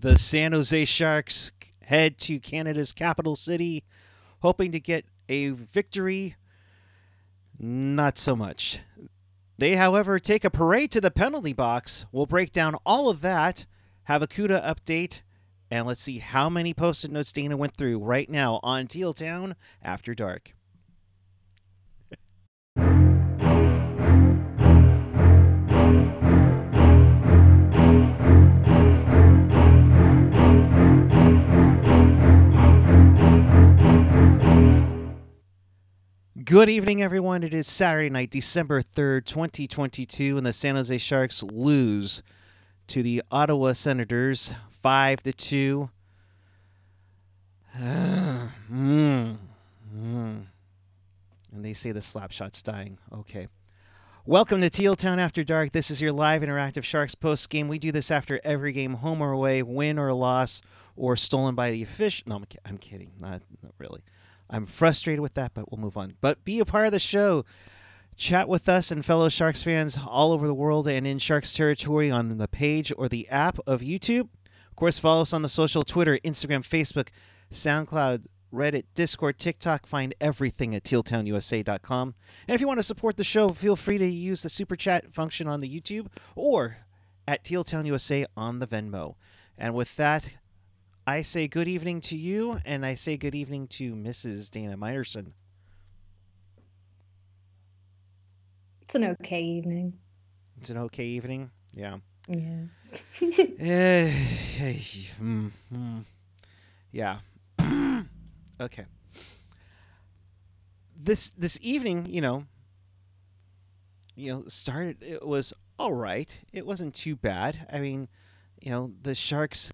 The San Jose Sharks head to Canada's capital city, hoping to get a victory. Not so much. They, however, take a parade to the penalty box. We'll break down all of that, have a CUDA update, and let's see how many post it notes Dana went through right now on Teal Town After Dark. Good evening, everyone. It is Saturday night, December 3rd, 2022, and the San Jose Sharks lose to the Ottawa Senators 5 to 2. mm, mm. And they say the slap shot's dying. Okay. Welcome to Teal Town After Dark. This is your live interactive Sharks post game. We do this after every game, home or away, win or loss, or stolen by the official. No, I'm, I'm kidding. Not, not really. I'm frustrated with that, but we'll move on. But be a part of the show. Chat with us and fellow Sharks fans all over the world and in Sharks territory on the page or the app of YouTube. Of course, follow us on the social Twitter, Instagram, Facebook, SoundCloud, Reddit, Discord, TikTok. Find everything at tealtownusa.com. And if you want to support the show, feel free to use the super chat function on the YouTube or at tealtownusa on the Venmo. And with that, I say good evening to you, and I say good evening to Mrs. Dana Meyerson. It's an okay evening. It's an okay evening. Yeah. Yeah. Eh, mm, mm. yeah. okay. This this evening, you know, you know, started. It was all right. It wasn't too bad. I mean, you know, the Sharks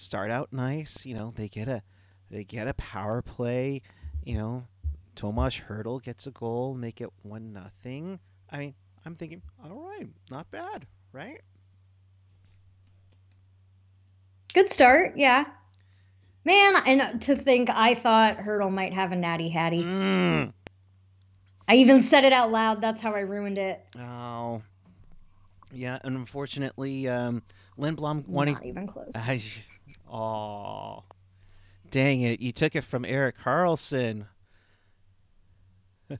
start out nice. You know, they get a they get a power play. You know, Tomas Hertl gets a goal, make it one nothing. I mean, I'm thinking, all right, not bad, right? Good start, yeah. Man, and to think I thought Hertl might have a natty hattie. Mm. I even said it out loud. That's how I ruined it. Oh, yeah. And unfortunately, um, Lindblom wanting Not even close. I, oh, dang it! You took it from Erik Karlsson.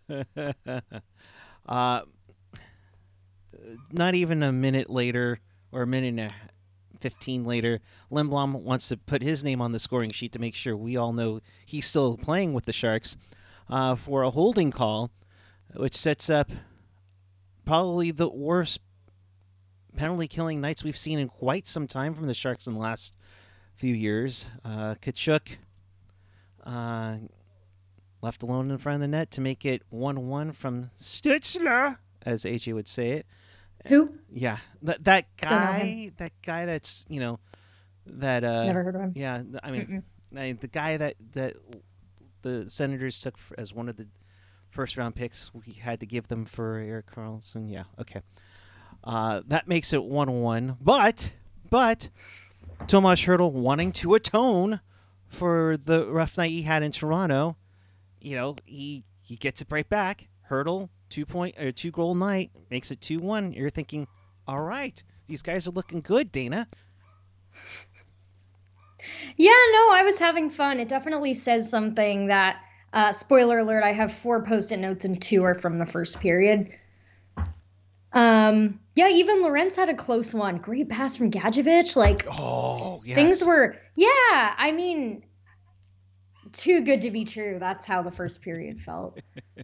uh, not even a minute later, or a minute and a 15 later, Lindblom wants to put his name on the scoring sheet to make sure we all know he's still playing with the Sharks uh, for a holding call, which sets up probably the worst penalty killing nights we've seen in quite some time from the Sharks in the last few years. Uh, Tkachuk uh, left alone in front of the net to make it 1 1 from Stützle, as AJ would say it. Who? Yeah, that that guy, that guy that's you know, that uh, Never heard of him. yeah, I mean, I mean, the guy that that the Senators took as one of the first round picks, we had to give them for Erik Karlsson. Yeah, okay. Uh, that makes it one one. But but Tomas Hertl wanting to atone for the rough night he had in Toronto, you know, he he gets it right back. Hertl two point or two goal night makes it two one. You're thinking, all right, these guys are looking good, Dana. Yeah, no, I was having fun. It definitely says something that, uh, spoiler alert, I have four post it notes and two are from the first period. Um, yeah, even Lorentz had a close one. Great pass from Gadjovich. Like, Oh yes. things were, yeah, I mean, too good to be true. That's how the first period felt.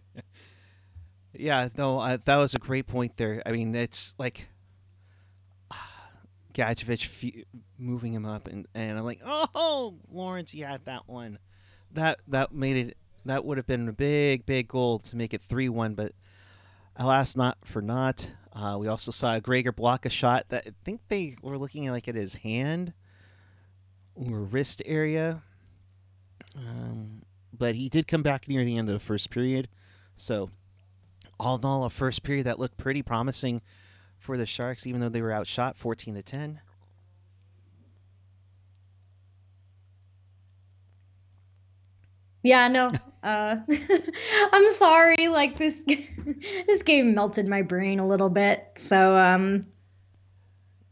Yeah, no, uh, that was a great point there. I mean, it's like Gadjovich fe- moving him up, and, and I'm like, oh, Lorentz, you had that one. That that made it. That would have been a big, big goal to make it three one, but alas, not for not. Uh, we also saw a Gregor block a shot that I think they were looking like at his hand or wrist area. Um, but he did come back near the end of the first period, so all in all, a first period that looked pretty promising for the Sharks, even though they were outshot 14 to 10. Yeah, no. Uh, I'm sorry. Like this, this game melted my brain a little bit. So, um,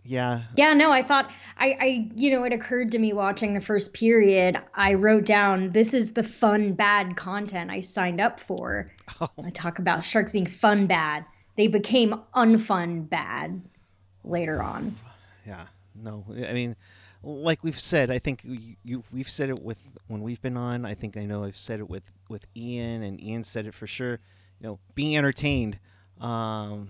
Yeah. Yeah, no, I thought I, I, you know, it occurred to me watching the first period. I wrote down this is the fun bad content I signed up for. Oh. I talk about sharks being fun bad. They became unfun bad later on. Yeah. No, I mean, like we've said, I think you, you we've said it with when we've been on. I think I know I've said it with with Ian, and Ian said it for sure. You know, being entertained, um,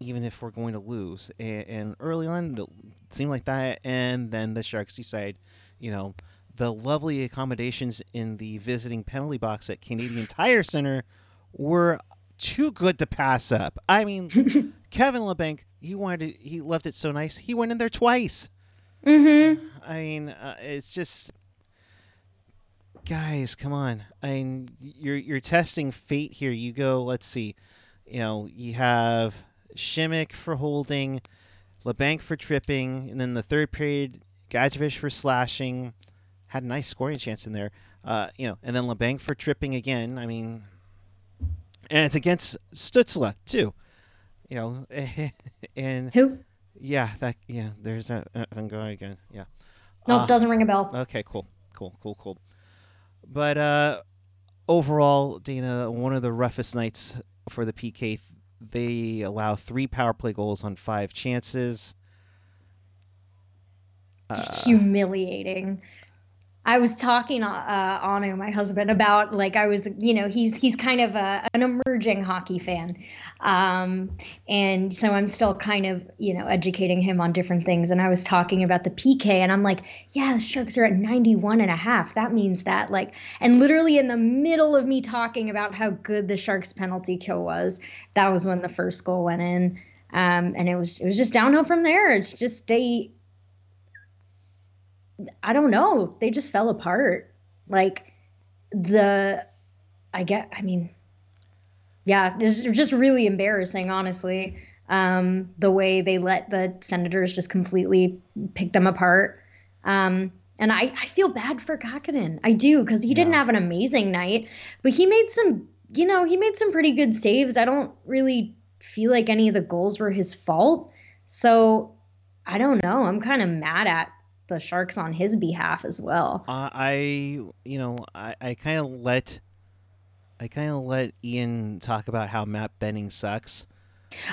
even if we're going to lose. And, and early on, it seemed like that, and then the Sharks decide, you know, the lovely accommodations in the visiting penalty box at Canadian Tire Center were too good to pass up. I mean, Kevin Labanc, he wanted to, he left it so nice. He went in there twice. Mm-hmm. I mean, uh, it's just guys, come on. I mean, you're you're testing fate here. You go, let's see. You know, you have Simek for holding, Labanc for tripping, and then the third period, Gadjovich for slashing. Had a nice scoring chance in there. Uh, you know, and then Labanc for tripping again. I mean, and it's against Stützle too. You know, and Who? Yeah, that yeah. There's a uh, Van Gogh again. Yeah. Nope, Uh, doesn't ring a bell. Okay, cool, cool, cool, cool. But uh, overall, Dana, one of the roughest nights for the PK. They allow three power play goals on five chances. Uh, humiliating. I was talking uh, Anu, my husband, about like I was, you know, he's he's kind of a, an emerging hockey fan, um, and so I'm still kind of, you know, educating him on different things. And I was talking about the PK, and I'm like, yeah, the Sharks are at 91 and a half. That means that like, and literally in the middle of me talking about how good the Sharks penalty kill was, that was when the first goal went in, um, and it was it was just downhill from there. It's just they I don't know. They just fell apart. Like the, I get. I mean, yeah, it's just really embarrassing, honestly. Um, the way they let the Senators just completely pick them apart. Um, and I, I feel bad for Kahkonen. I do because he didn't have an amazing night, but he made some. You know, he made some pretty good saves. I don't really feel like any of the goals were his fault. So I don't know. I'm kind of mad at the Sharks on his behalf as well. Uh, I, you know, I, I kind of let, I kind of let Ian talk about how Matt Benning sucks.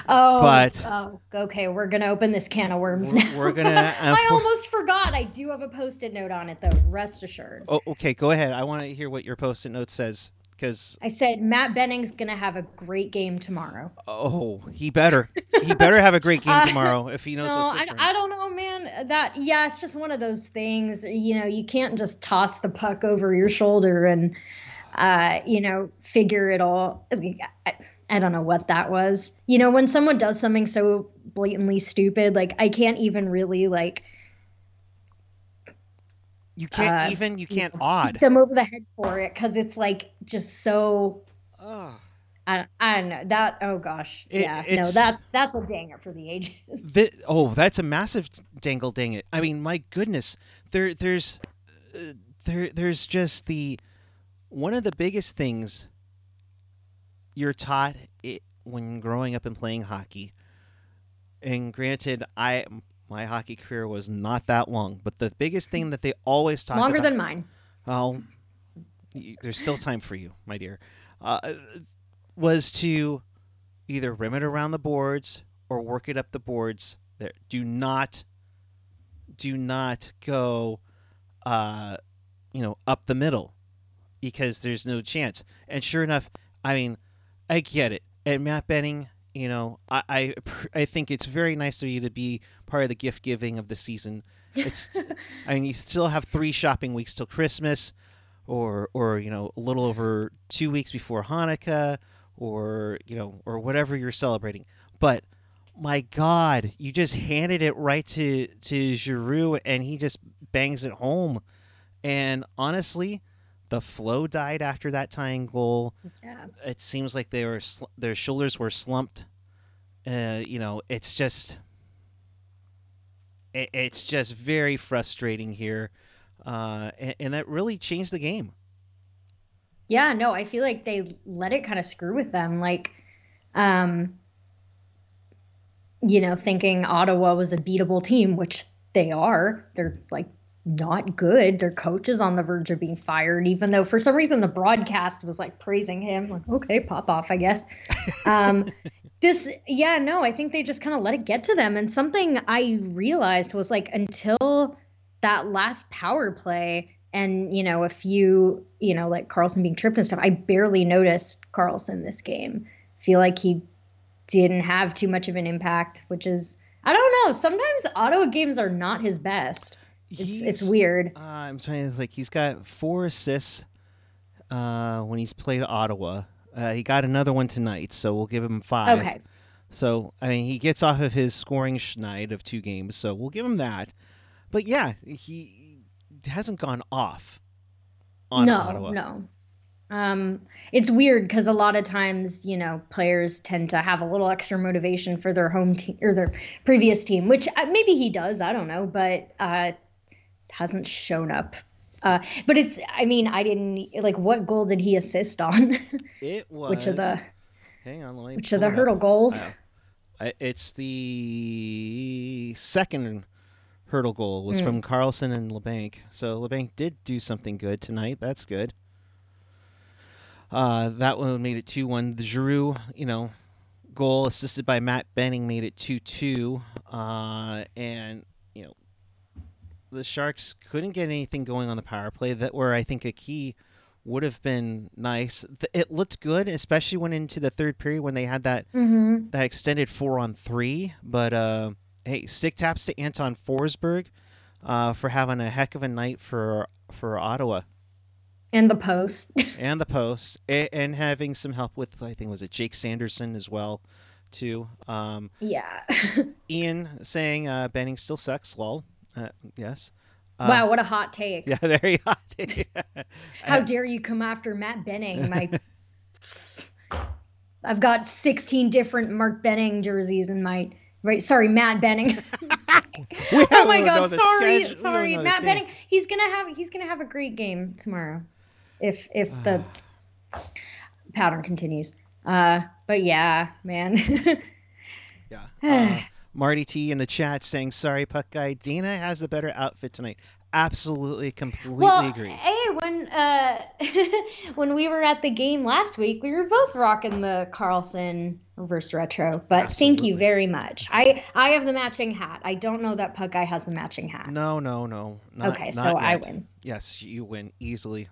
Oh, But- oh, okay, we're gonna open this can of worms We're- now. we're gonna- I almost forgot. I do have a post-it note on it, though. Rest assured. Oh, okay, go ahead. I want to hear what your post-it note says because I said Matt Benning's gonna have a great game tomorrow. oh, he better, he better have a great game Uh, tomorrow if he knows No, what's I. I don't know, man. That yeah, it's just one of those things. You know, you can't just toss the puck over your shoulder and, uh, you know, figure it all. I, mean, I, I don't know what that was. You know, when someone does something so blatantly stupid, like I can't even really like You can't uh, even. You can't odd. them over the head for it because it's like just so. Ugh. I, I don't know that. Oh gosh, It- yeah. No, that's that's a danger for the ages. Thi- oh, that's a massive dangle dang it. I mean, my goodness. There there's uh, there there's just the one of the biggest things you're taught it, when growing up and playing hockey. And granted, I my hockey career was not that long, but the biggest thing that they always talk Longer about than mine. well, there's still time for you, my dear. Uh, was to either rim it around the boards or work it up the boards. There, do not, do not go, uh, you know, up the middle, because there's no chance. And sure enough, I mean, I get it. And Matt Benning, you know, I, I, I think it's very nice of you to be part of the gift giving of the season. It's I mean, you still have three shopping weeks till Christmas, or or you know, a little over two weeks before Hanukkah, or you know, or whatever you're celebrating. But my God, you just handed it right to to Giroux, and he just bangs it home. And honestly, the flow died after that tying goal. yeah. It seems like they were sl- their shoulders were slumped. Uh, you know, it's just it, it's just very frustrating here, uh, and, and that really changed the game. Yeah, no, I feel like they let it kind of screw with them. Like, um, you know, thinking Ottawa was a beatable team, which they are. They're like not good. Their coach is on the verge of being fired, even though for some reason the broadcast was like praising him. Like, okay, pop off, I guess. Um, this, yeah, no, I think they just kind of let it get to them. And something I realized was like until that last power play and, you know, a few, you know, like Karlsson being tripped and stuff, I barely noticed Karlsson this game. feel like he didn't have too much of an impact, which is, I don't know. Sometimes Ottawa games are not his best. It's it's weird. Uh, I'm trying to like he's got four assists uh, when he's played Ottawa. Uh, he got another one tonight, so we'll give him five. Okay. So I mean, he gets off of his scoring schneid of two games, so we'll give him that. But yeah, he hasn't gone off on no, Ottawa. No, um, it's weird because a lot of times, you know, players tend to have a little extra motivation for their home team or their previous team, which uh, maybe he does. I don't know, but uh, hasn't shown up. Uh, but it's, I mean, I didn't like what goal did he assist on? It was which of the hang on, let me which of the Hertl up. goals? Uh, I- It's the second Hertl goal was Mm. from Karlsson and Labanc. So Labanc did do something good tonight. That's good. Uh, that one made it two one. The Giroux, you know, goal assisted by Matt Benning made it two two. Uh, and the Sharks couldn't get anything going on the power play. That where I think a key would have been nice. It looked good, especially when into the third period when they had that Mm-hmm. that extended four on three. But uh, hey, stick taps to Anton Forsberg uh, for having a heck of a night for for Ottawa And the post. and the post, and, and having some help with I think was it Jake Sanderson as well, too. Um, yeah. Ian saying uh, Benning still sucks. Lol. Uh, yes. Uh, wow, what a hot take. Yeah, very hot. take. How dare you come after Matt Benning? My I've got 16 different Mark Benning jerseys in my right. Sorry, Matt Benning. Oh my god, sorry, sorry, Matt Benning. He's gonna have he's gonna have a great game tomorrow, if if the pattern continues. Uh, but yeah, man. Yeah. Uh, Marty T in the chat saying, "Sorry, puck guy. Dana has the better outfit tonight." Absolutely, completely well, agree. hey, when uh, when we were at the game last week, we were both rocking the Karlsson reverse retro. But thank you very much. I I have the matching hat. I don't know that puck guy has the matching hat. No, no, no. Not, okay, not so I win. Yes, you win easily.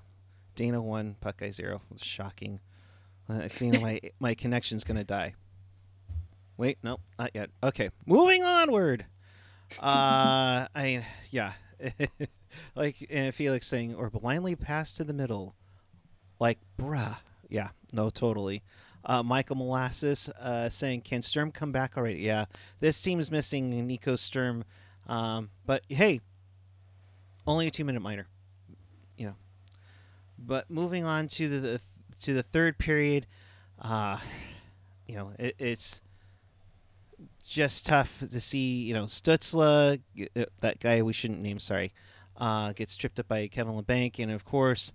Dana one, puck guy zero. Shocking. Uh, I seen my my connection's gonna die. Wait, no, not yet. Okay, moving onward. Uh, I mean, yeah, like uh, Felix saying, or blindly pass to the middle, like bruh. Yeah, no, totally. Uh, Michael Molasses uh, saying, "Can Sturm come back already?" Yeah, this team is missing Nico Sturm, um, but hey, only a two-minute minor, you know. But moving on to the, the to the third period, uh, you know, it, it's just tough to see. You know, Stützle, uh, that guy we shouldn't name, sorry, uh, gets tripped up by Kevin Labanc, and of course,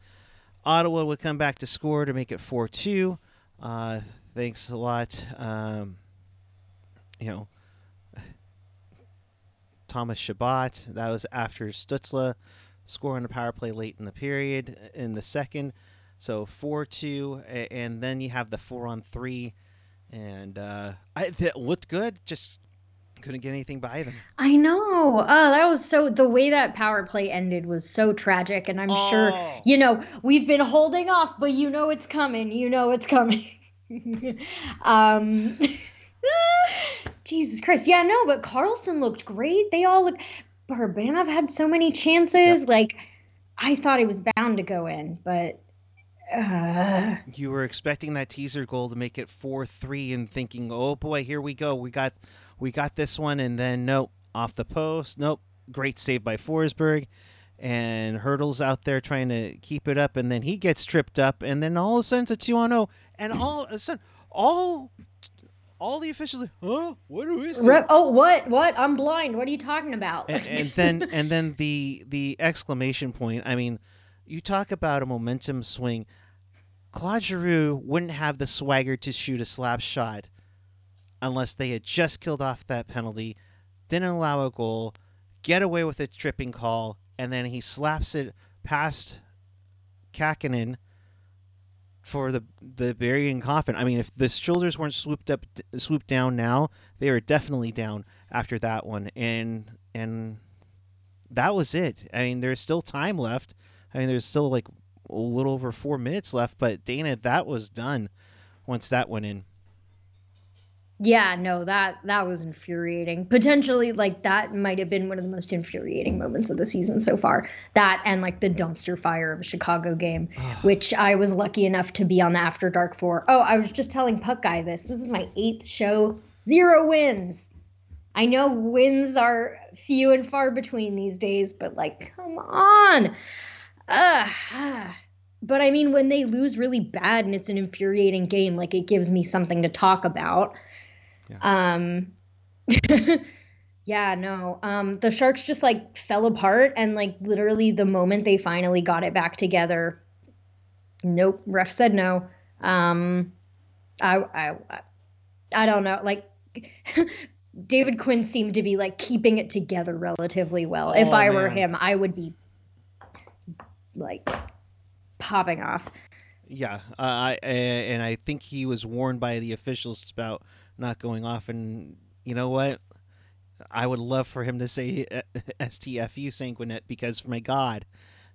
Ottawa would come back to score to make it four-two. Uh, thanks a lot. Um, you know, Thomas Chabot. That was after Stützle scoring a power play late in the period in the second. So 4 2. And then you have the 4 on 3. And uh, I, that looked good. Just couldn't get anything by them. I know. Oh, that was so. The way that power play ended was so tragic, and I'm sure Oh. you know we've been holding off, but you know it's coming. You know it's coming. um, Jesus Christ, yeah, no, but Karlsson looked great. They all look. Barabanov had so many chances. Like, I thought it was bound to go in, but. Uh, You were expecting that teaser goal to make it 4 3 and thinking, oh boy, here we go. We got we got this one. And then, nope, off the post. Nope. Great save by Forsberg. And Hertl's out there trying to keep it up. And then he gets tripped up. And then all of a sudden it's a 2 on 0. And all of a sudden, all. All the officials, are, huh? What is it? rep- oh, what? What? I'm blind. What are you talking about? and, and then and then the the exclamation point. I mean, you talk about a momentum swing. Claude Giroux wouldn't have the swagger to shoot a slap shot unless they had just killed off that penalty, didn't allow a goal, get away with a tripping call, and then he slaps it past Kahkonen for the the burying coffin. I mean, if the shoulders weren't swooped up, swooped down now, they were definitely down after that one, and and that was it. I mean, there's still time left. I mean, there's still like a little over four minutes left, but Dana, that was done once that went in. Yeah, no, that that was infuriating. Potentially, like that might have been one of the most infuriating moments of the season so far. That and like the dumpster fire of a Chicago game, which I was lucky enough to be on the After Dark for. Oh, I was just telling Puck Guy this. This is my eighth show, zero wins. I know wins are few and far between these days, but like, come on. Ugh. But I mean, when they lose really bad and it's an infuriating game, like it gives me something to talk about. Yeah. Um, yeah, no. Um, the Sharks just like fell apart, and like literally the moment they finally got it back together, nope. Ref said no. Um, I, I, I don't know. Like. David Quinn seemed to be like keeping it together relatively well. Oh, if I man. were him, I would be like popping off. Yeah, uh, I and I think he was warned by the officials about not going off. And you know what? I would love for him to say STFU Sanguinet because, my God,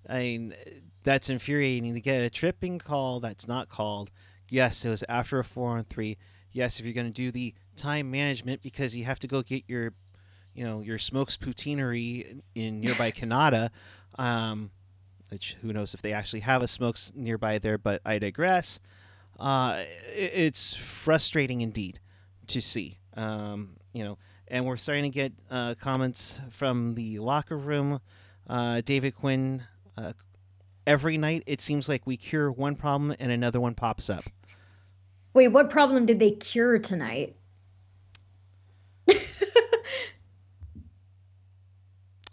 I mean, that's infuriating to get a tripping call that's not called. Yes, it was after a four on three. Yes, if you're going to do the time management because you have to go get your, you know, your smokes poutineery in nearby Canada, um, which who knows if they actually have a smokes nearby there, but I digress. Uh, it's frustrating indeed to see. Um, you know, and we're starting to get uh, comments from the locker room. Uh, David Quinn. Uh, every night, it seems like we cure one problem and another one pops up. Wait, what problem did they cure tonight?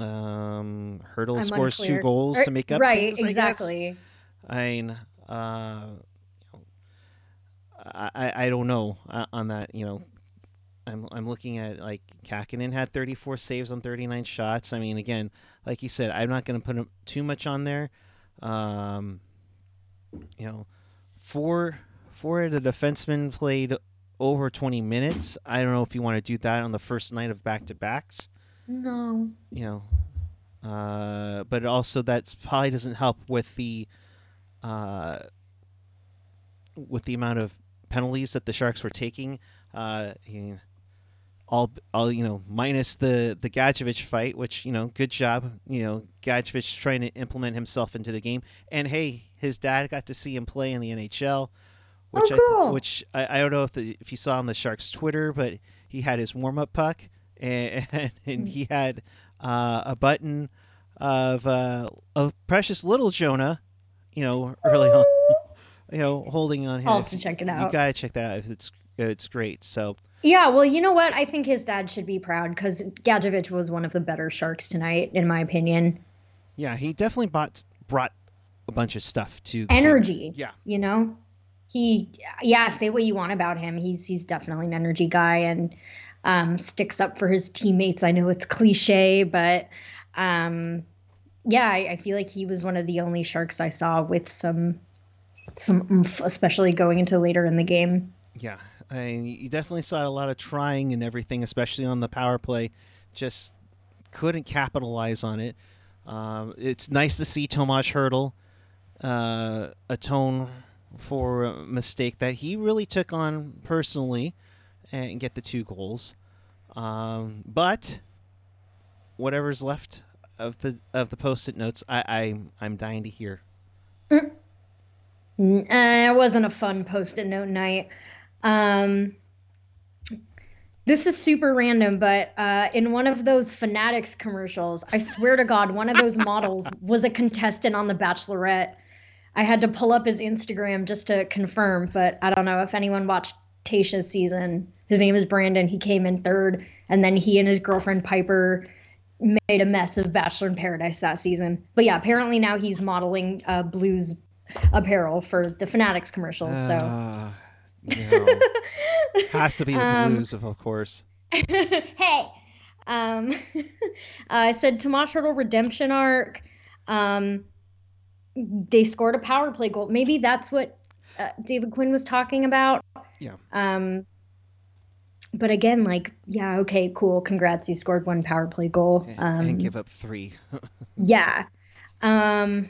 Um, Hertl I'm scores unclear. two goals er, to make up. Right, things, exactly. I, I mean, uh, I, I don't know uh, on that. You know, I'm I'm looking at like Kahkonen had 34 saves on 39 shots. I mean, again, like you said, I'm not going to put too much on there. Um, you know, four four of the defensemen played over 20 minutes. I don't know if you want to do that on the first night of back to backs. No. You know, uh, but also that probably doesn't help with the uh, with the amount of penalties that the Sharks were taking. Uh, all, all you know, minus the the Gadjovich fight, which you know, good job. You know, Gadjovich trying to implement himself into the game, and hey, his dad got to see him play in the NHL, which oh, cool. I which I, I don't know if the, if you saw on the Sharks Twitter, but he had his warm up puck, and, and, and he had uh, a button of uh, of precious little Jonah, you know, early on you know, holding on him. I'll have to check it out. You gotta check that out. If it's it's great. So yeah, well, you know what? I think his dad should be proud because Gadjovich was one of the better sharks tonight, in my opinion. Yeah, he definitely bought brought a bunch of stuff to energy. Yeah, you know, he yeah. Say what you want about him. He's he's definitely an energy guy and um, sticks up for his teammates. I know it's cliche, but um, yeah, I, I feel like he was one of the only sharks I saw with some some oomph, especially going into later in the game. Yeah, I you definitely saw a lot of trying and everything, especially on the power play. Just couldn't capitalize on it. Um, it's nice to see Tomas Hertl uh, atone for a mistake that he really took on personally and get the two goals. Um, but whatever's left of the of the post-it notes, I, I I'm dying to hear. Mm. Uh, it wasn't a fun post-it note night. Um, this is super random, but uh, in one of those Fanatics commercials, I swear to God, one of those models was a contestant on The Bachelorette. I had to pull up his Instagram just to confirm, but I don't know if anyone watched Tayshia's season. His name is Brandon. He came in third, and then he and his girlfriend Piper made a mess of Bachelor in Paradise that season. But yeah, apparently now he's modeling uh, Blues apparel for the Fanatics commercials. Uh, so No. Has to be the Um, blues, of, of course. hey, um, I said Tomas Hertl redemption arc. Um, they scored a power play goal. Maybe that's what uh, David Quinn was talking about. Yeah. Um, but again, like, yeah, okay, cool. Congrats, you scored one power play goal. Um, and give up three. yeah. Um,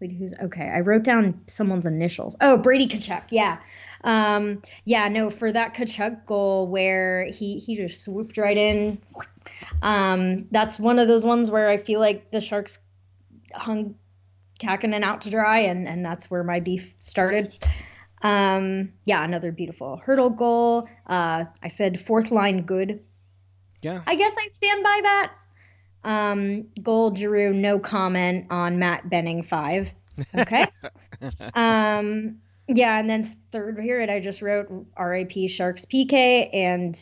wait, who's okay? I wrote down someone's initials. Oh, Brady Tkachuk. Yeah. Um, yeah, no, for that Tkachuk goal where he he just swooped right in. Um, that's one of those ones where I feel like the Sharks hung Kahkonen out to dry, and and that's where my beef started. Um, yeah, another beautiful Hertl goal. Uh, I said fourth line good. yeah. I guess I stand by that. Um, goal Giroux, no comment on Matt Benning five. Okay. um, yeah, and then third period, I just wrote RAP Sharks PK and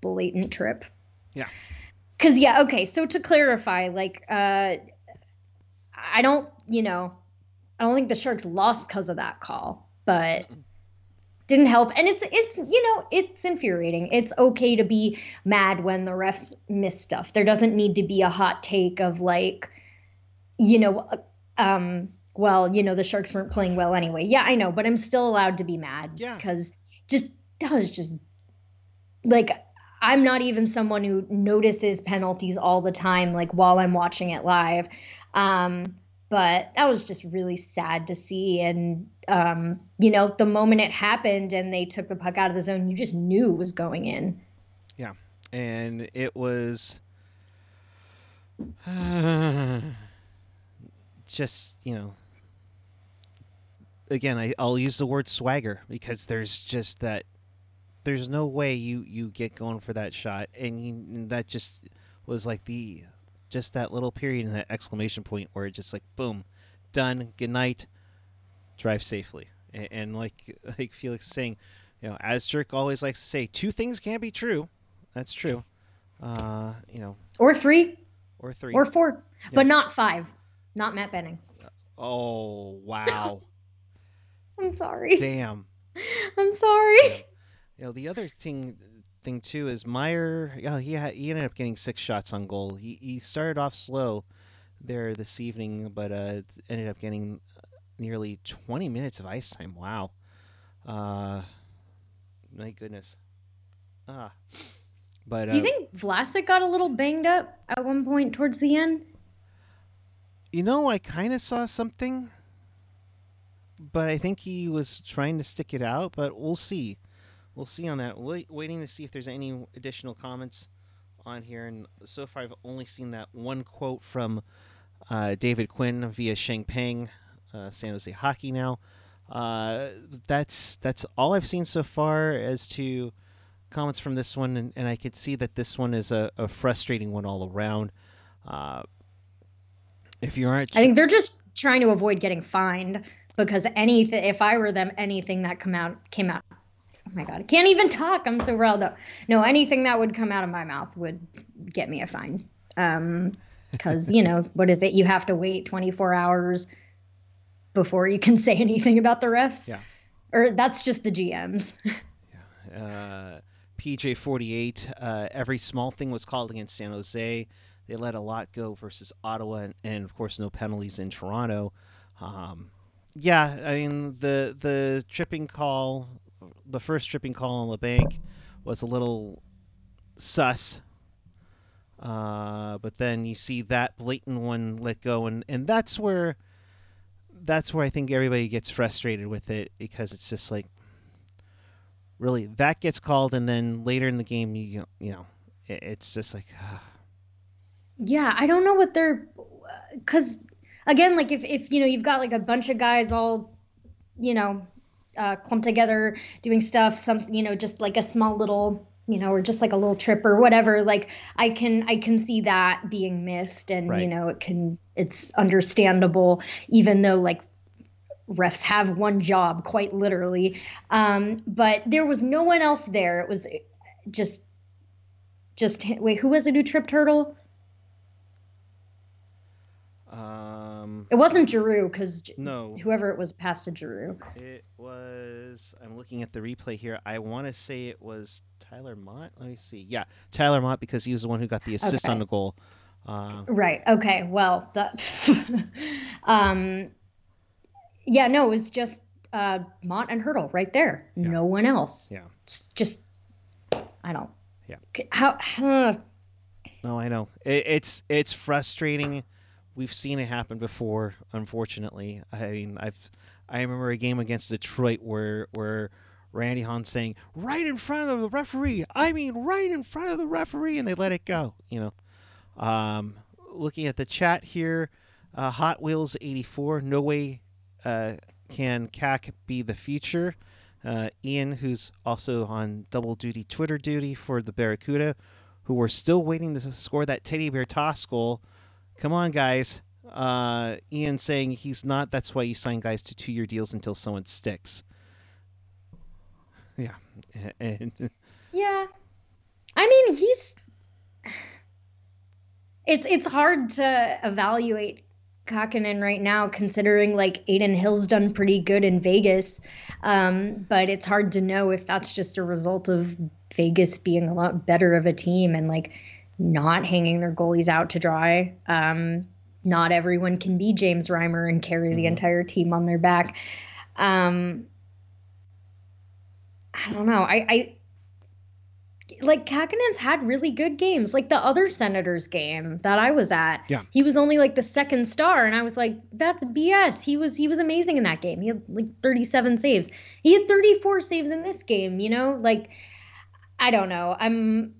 blatant trip. Yeah. Cause yeah, okay. So to clarify, like, uh, I don't, you know, I don't think the Sharks lost because of that call, but didn't help. And it's it's you know it's infuriating. It's okay to be mad when the refs miss stuff. There doesn't need to be a hot take of like, you know, um, well, you know, the Sharks weren't playing well anyway. Yeah, I know, but I'm still allowed to be mad. Yeah. Because just that was just like I'm not even someone who notices penalties all the time, like while I'm watching it live. Um, but that was just really sad to see. And, um, you know, the moment it happened and they took the puck out of the zone, you just knew was going in. Yeah. And it was just you know again I, i'll use the word swagger because there's just that there's no way you you get going for that shot and, you, and that just was like the just that little period and that exclamation point where it's just like boom done good night drive safely and, and like like felix is saying you know as jerk always likes to say two things can't be true that's true uh you know Or three or three or four, Yeah. but not five. Not Matt Benning. oh wow I'm sorry. damn I'm sorry. You know, the other thing thing too is Meier. Yeah, he had, he ended up getting six shots on goal. He he started off slow there this evening, but uh, ended up getting nearly 20 minutes of ice time. Wow. Uh, my goodness. Ah. But Do you uh, think Vlasic got a little banged up at one point towards the end? you know, I kind of saw something, but I think he was trying to stick it out. But we'll see. We'll see on that. Wait, waiting to see if there's any additional comments on here. And so far, I've only seen that one quote from uh, David Quinn via Sheng Peng, uh, San Jose Hockey now. Uh, that's that's all I've seen so far as to comments from this one, and, and I could see that this one is a, a frustrating one all around. Uh, if you aren't, I think they're just trying to avoid getting fined because anything if I were them, anything that come out came out oh my god, I can't even talk. I'm so riled up. No, anything that would come out of my mouth would get me a fine. Um because, you know, what is it? You have to wait 24 hours before you can say anything about the refs. Yeah. Or that's just the GMs. uh, PJ 48. Uh, every small thing was called against San Jose. They let a lot go versus Ottawa, and, and of course, no penalties in Toronto. Um, yeah, I mean the the tripping call, the first tripping call on the bank was a little sus. Uh, but then you see that blatant one let go, and, and that's where that's where I think everybody gets frustrated with it because it's just like really that gets called and then later in the game you you know it, it's just like Yeah, I don't know what they're cuz again like if if you know you've got like a bunch of guys all you know uh clumped together doing stuff some you know just like a small little you know or just like a little trip or whatever like I can I can see that being missed and you know it can it's understandable even though like refs have one job quite literally. Um but there was no one else there. It was just just wait who was it who tripped Hertl um Um, it wasn't Giroux because no, whoever it was passed to Giroux. it was. I'm looking at the replay here. I want to say it was Tyler Motte. Let me see. Yeah, Tyler Motte because he was the one who got the assist Okay. on the goal. Uh, Right. Okay. Well, that. um. Yeah. No, it was just uh, Motte and Hertl right there. Yeah. No one else. Yeah. It's just. I don't. Yeah. How? No, I know. It, it's it's frustrating. We've seen it happen before, unfortunately. I mean, I've I remember a game against Detroit where where Randy Hahn saying right in front of the referee. I mean, right in front of the referee, and they let it go. You know. Um, looking at the chat here, uh, Hot Wheels eighty four. No way uh, can CAC be the future. Uh, Ian, who's also on double duty Twitter duty for the Barracuda, who were still waiting to score that teddy bear toss goal. Come on, guys. Uh, Ian saying he's not. That's why you sign guys to two year deals until someone sticks. Yeah. And Yeah. I mean, he's. It's it's hard to evaluate Kahkonen right now, considering like Adin Hill's done pretty good in Vegas, um, but it's hard to know if that's just a result of Vegas being a lot better of a team and like not hanging their goalies out to dry. Um, not everyone can be James Reimer and carry the Mhm. entire team on their back. Um, I don't know. I, I like Kahkonen's had really good games. Like the other Senators game that I was at. Yeah. He was only like the second star and I was like that's BS. He was he was amazing in that game. He had like 37 saves. He had 34 saves in this game, you know? Like I don't know. I'm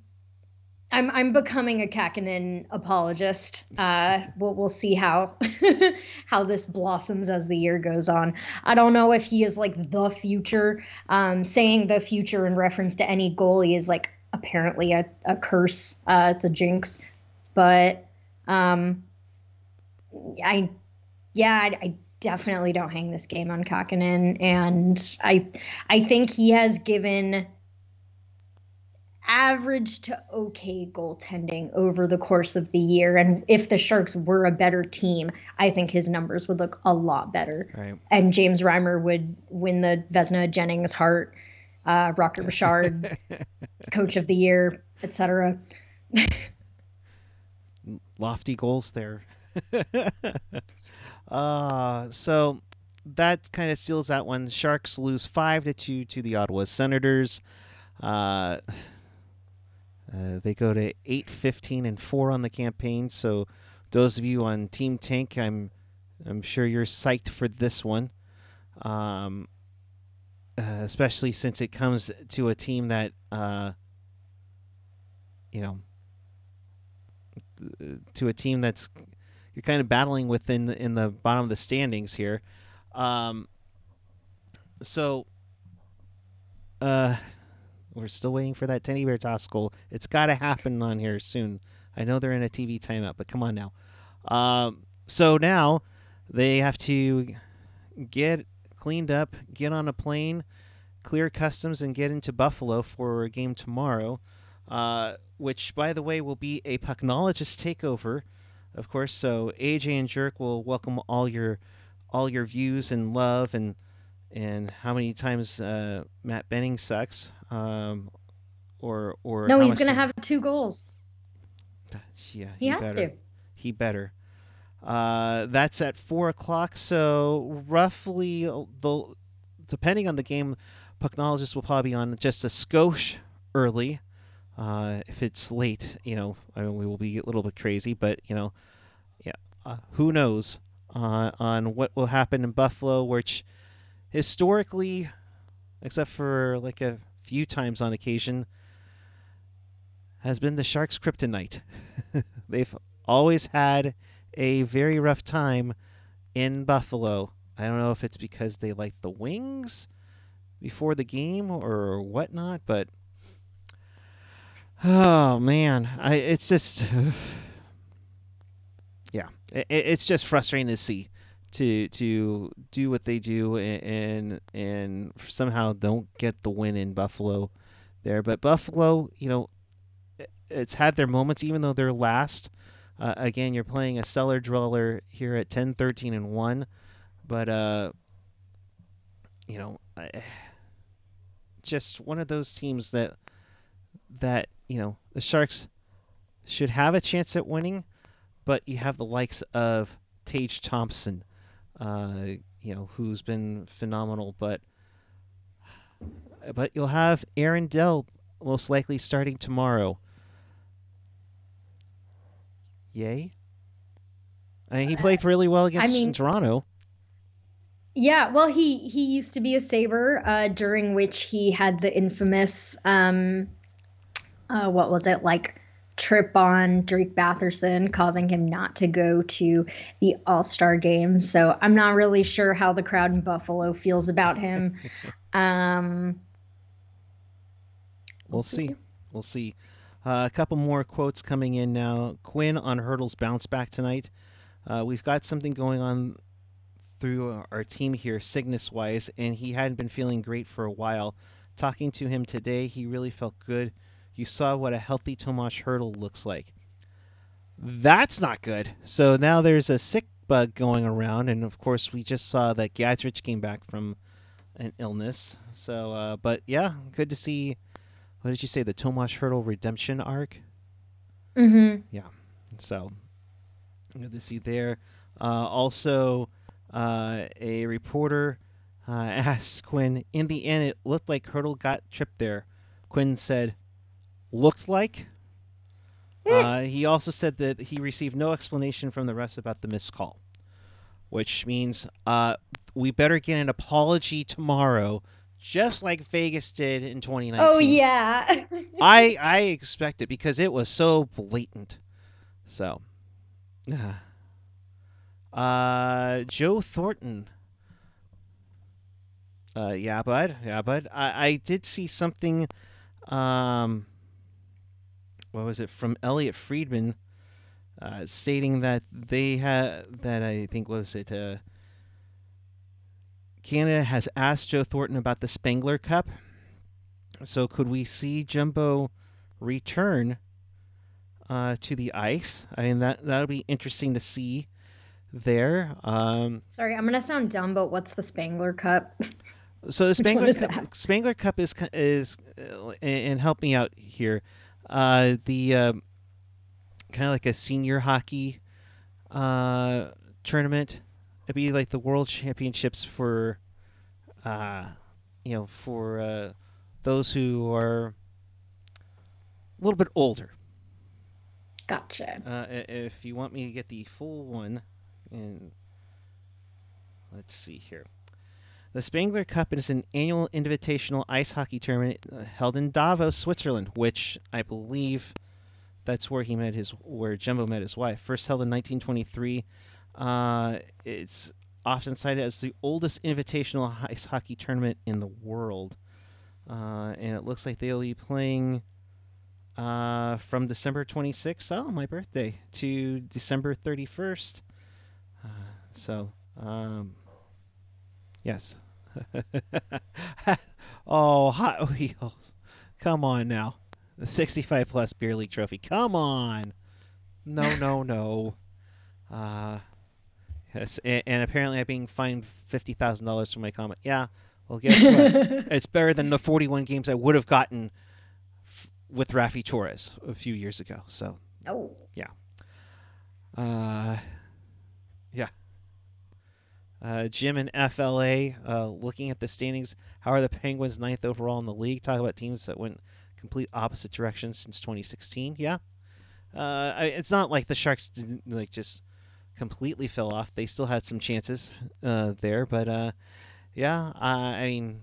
I'm I'm becoming a Kahkonen apologist. Uh, we'll we'll see how how this blossoms as the year goes on. I don't know if he is like the future. Um, saying the future in reference to any goalie is like apparently a, a curse. Uh, it's a jinx. But um, I yeah I, I definitely don't hang this game on Kahkonen, and I I think he has given average to okay goaltending over the course of the year. And if the Sharks were a better team, I think his numbers would look a lot better. right. And James Reimer would win the Vezina Jennings Hart, uh, Rocket Richard, Coach of the Year, etc. lofty goals there. uh, so that kind of seals that one. Sharks lose five to two to the Ottawa Senators. Uh, uh, they go to eight, fifteen, and four on the campaign. So those of you on Team Tank, I'm I'm sure you're psyched for this one. Um, uh, especially since it comes to a team that uh, you know to a team that's you're kind of battling with in the, in the bottom of the standings here. Um, so uh, we're still waiting for that teddy bear toss goal. It's got to happen on here soon. I know they're in a TV timeout, but come on now. Um, so now they have to get cleaned up, get on a plane, clear customs, and get into Buffalo for a game tomorrow uh, which, by the way, will be a pucknologist takeover, of course. So AJ and Jerk will welcome all your all your views and love and and how many times uh, Matt Benning sucks, um, or or No, he's gonna they- have two goals. yeah He has better. to. He better. Uh, that's at four o'clock. So roughly, the depending on the game, pucknologist will probably be on just a skosh early. Uh, if it's late, you know, I mean, we will be a little bit crazy, but you know, yeah, uh, who knows uh, on what will happen in Buffalo, which historically, except for like a few times on occasion, has been the Sharks' kryptonite. They've always had a very rough time in Buffalo. I don't know if it's because they like the wings before the game or whatnot, but oh man, I it's just yeah, it, it's just frustrating to see to to do what they do and and somehow don't get the win in Buffalo there. But Buffalo, you know, it's had their moments, even though they're last. Uh, again, you're playing a cellar dweller here at 10, 13, and 1. But, uh, you know, I, just one of those teams that, that, you know, the Sharks should have a chance at winning, but you have the likes of Tage Thompson, uh, you know, who's been phenomenal, but but you'll have Aaron Dell most likely starting tomorrow. Yay. I mean, he played really well against I mean, Toronto. Yeah, well, he he used to be a Saber, uh, during which he had the infamous, um, uh, what was it like, trip on Drake Batherson, causing him not to go to the All Star game. So I'm not really sure how the crowd in Buffalo feels about him. um, we'll see. We'll see. Uh, a couple more quotes coming in now. Quinn on Hertl's bounce back tonight. Uh, we've got something going on through our team here, Cygnus wise, and he hadn't been feeling great for a while. Talking to him today, he really felt good. You saw what a healthy Tomas Hertl looks like. That's not good. So now there's a sick bug going around, and of course, we just saw that Gadjovich came back from an illness. So, uh, but yeah, good to see. What did you say? The Tomas Hertl redemption arc. Mm-hmm. Yeah. So good to see there. Uh, also, uh, a reporter uh, asked Quinn, in the end, it looked like Hertl got tripped there. Quinn said, looked like. Uh, he also said that he received no explanation from the refs about the missed call, which means uh, we better get an apology tomorrow, just like Vegas did in 2019. Oh yeah. I I expect it because it was so blatant. So, uh, Joe Thornton. Uh, yeah, bud. Yeah, bud. I, I did see something. Um, what was it from Elliotte Friedman, uh, stating that they had that I think was it. Uh, Canada has asked Joe Thornton about the Spengler Cup. So could we see Jumbo return uh, to the ice? I mean that that'll be interesting to see there. Um, Sorry, I'm gonna sound dumb, but what's the Spengler Cup? so the Spengler Cup. Spengler Cup is is uh, and and help me out here. Uh, the uh, kind of like a senior hockey uh, tournament. It'd be like the World Championships for, uh, you know, for uh, those who are a little bit older. Gotcha. Uh, if you want me to get the full one, and let's see here. The Spengler Cup is an annual invitational ice hockey tournament uh, held in Davos, Switzerland, which I believe that's where he met his, where Jumbo met his wife. First held in 1923. Uh, it's often cited as the oldest invitational ice hockey tournament in the world. Uh, and it looks like they'll be playing uh, from December 26th, oh, my birthday, to December 31st. Uh, so, um, yes. oh, Hot Wheels. Come on now. The 65 plus beer league trophy. Come on. No, no, no. Uh, yes, and, and apparently I'm being fined $50,000 for my comment. Yeah, well, guess what? it's better than the 41 games I would have gotten f- with Raffi Torres a few years ago. So, oh. Yeah, uh, yeah. Uh, Jim and FLA, uh, looking at the standings, how are the Penguins ninth overall in the league? Talk about teams that went complete opposite directions since 2016. Yeah, uh, I, it's not like the Sharks didn't like just completely fell off. They still had some chances uh, there, but uh, yeah, uh, I mean,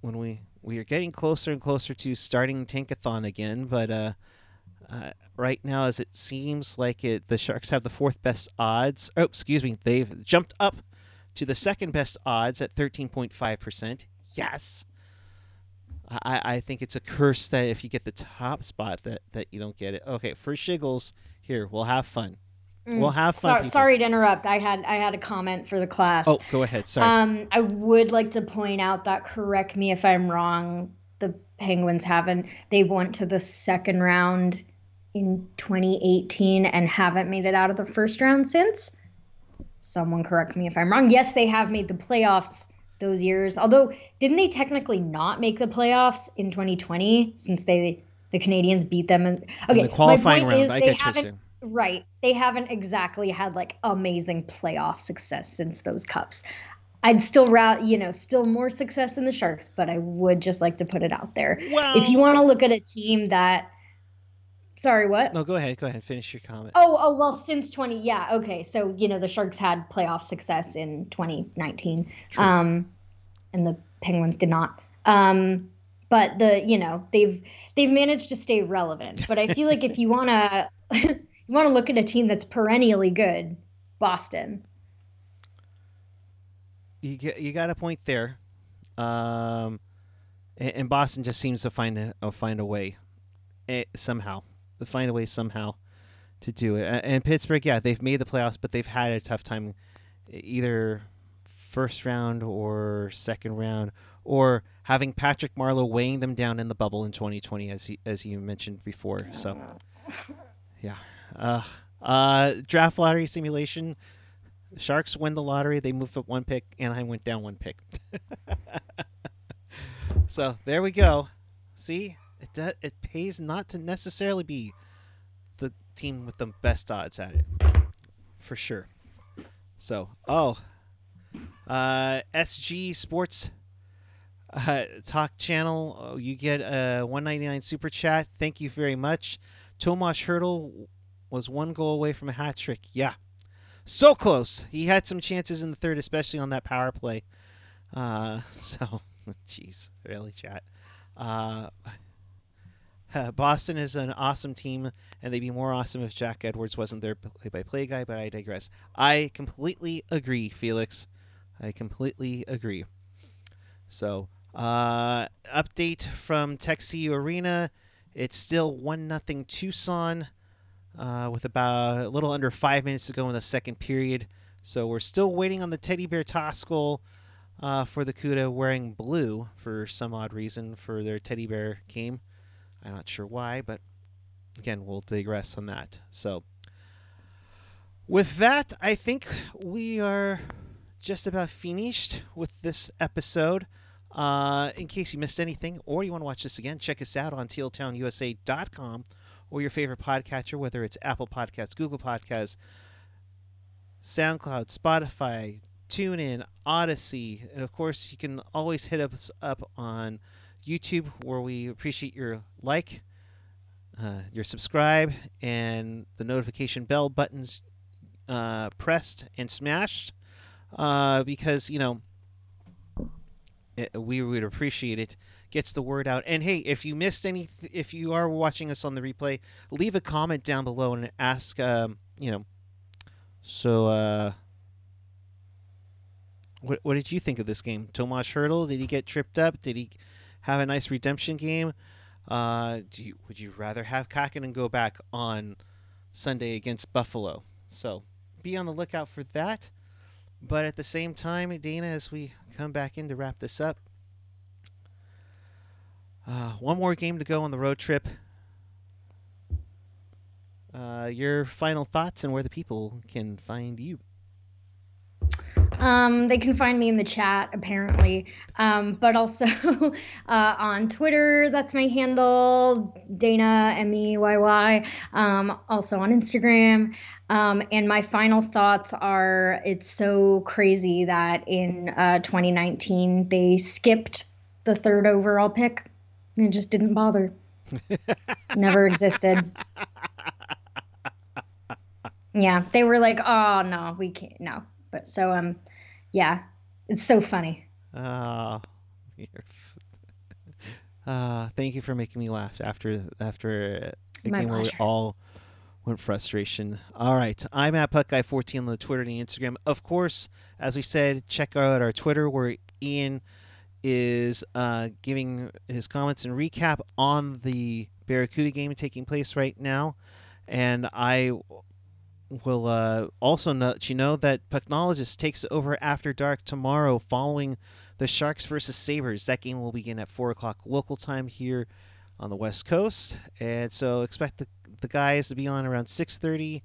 when we we are getting closer and closer to starting Tankathon again, but uh, right now, as it seems like it, the Sharks have the fourth best odds. Oh, excuse me, they've jumped up to the second best odds at 13.5%. Yes. I, I think it's a curse that if you get the top spot that, that you don't get it. Okay, for Shiggles, here, we'll have fun. We'll have fun. Sorry, sorry to interrupt. I had I had a comment for the class. Oh, go ahead. Sorry. Um, I would like to point out that correct me if I'm wrong. The Penguins haven't. They went to the second round in 2018 and haven't made it out of the first round since. Someone correct me if I'm wrong. Yes, they have made the playoffs those years. Although, didn't they technically not make the playoffs in 2020 since they the Canadiens beat them? In, okay, in the qualifying my point round, is I they get haven't. you. Right. They haven't exactly had like amazing playoff success since those cups. I'd still ra- you know, still more success in the Sharks, but I would just like to put it out there. Well, If you want to look at a team that Sorry, what? no, go ahead. Go ahead. Finish your comment. Oh, oh, well, since 20, yeah, okay. So, you know, the Sharks had playoff success in 2019. True. Um and the Penguins did not. Um but the, you know, they've they've managed to stay relevant. But I feel like if you want to you want to look at a team that's perennially good, Boston. you get, you got a point there. Um, and, and Boston just seems to find a, find a way, eh, somehow, find a way somehow to do it. A- And Pittsburgh, yeah, they've made the playoffs, but they've had a tough time, either first round or second round, or having Patrick Marleau weighing them down in the bubble in 2020, as you, as you mentioned before. So, yeah, uh, uh, draft lottery simulation. Sharks win the lottery. They move up one pick. Anaheim went down one pick. so there we go. See, it do, it pays not to necessarily be the team with the best odds at it, for sure. So oh, uh, SG Sports uh, Talk Channel, oh, you get a 199 super chat. Thank you very much. Tomas Hertl was one goal away from a hat trick. Yeah, so close. He had some chances in the third, especially on that power play. Uh, so, jeez, really, chat. Uh, Boston is an awesome team, and they'd be more awesome if Jack Edwards wasn't their play-by-play guy. But I digress. I completely agree, Felix. I completely agree. So, uh, update from TechCU Arena. It's still one nothing Tucson uh, with about a little under five minutes to go in the second period. So we're still waiting on the teddy bear toss goal uh, for the Cuda wearing blue for some odd reason for their teddy bear game. I'm not sure why, but again, we'll digress on that. So with that, I think we are just about finished with this episode. Uh, in case you missed anything or you want to watch this again, check us out on tealtownusa.com or your favorite podcatcher, whether it's Apple Podcasts, Google Podcasts, SoundCloud, Spotify, TuneIn, Odyssey, and of course, you can always hit us up on YouTube, where we appreciate your like, uh, your subscribe, and the notification bell buttons uh, pressed and smashed, uh, because you know it, we would appreciate it gets the word out. And hey, if you missed any, if you are watching us on the replay, leave a comment down below and ask, um, you know, so, uh, what, what did you think of this game? Tomas Hertl, did he get tripped up? Did he have a nice redemption game? Uh, do you, would you rather have Kahkonen go back on Sunday against Buffalo? So be on the lookout for that. But at the same time, Dana, as we come back in to wrap this up, uh, one more game to go on the road trip. Uh, your final thoughts and where the people can find you. Um, they can find me in the chat apparently, um, but also uh, on Twitter. That's my handle, Dana M E Y Y. Um, also on Instagram. Um, and my final thoughts are: it's so crazy that in uh, 2019 they skipped the third overall pick. It just didn't bother. Never existed. Yeah, they were like, "Oh no, we can't." No, but so um, yeah, it's so funny. Oh, uh, thank you for making me laugh after after a My game where we all went frustration. All right, I'm at PuckGuy14 on the Twitter and the Instagram. Of course, as we said, check out our Twitter where Ian is uh, giving his comments and recap on the Barracuda game taking place right now, and I will uh, also let you know that Pucknologist takes over after dark tomorrow following the Sharks versus Sabres. That game will begin at 4 o'clock local time here on the West Coast, and so expect the the guys to be on around 6:30,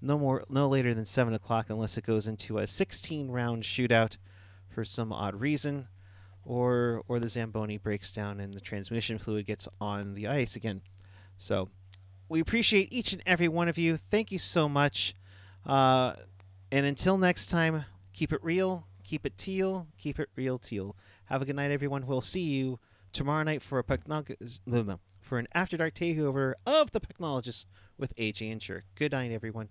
no more, no later than seven o'clock, unless it goes into a 16 round shootout for some odd reason, or or the zamboni breaks down and the transmission fluid gets on the ice again. So we appreciate each and every one of you. Thank you so much. Uh, and until next time, keep it real, keep it teal, keep it real teal. Have a good night, everyone. We'll see you tomorrow night for a for an After Dark takeover of the Pucknologists with AJ and Sure. Good night, everyone.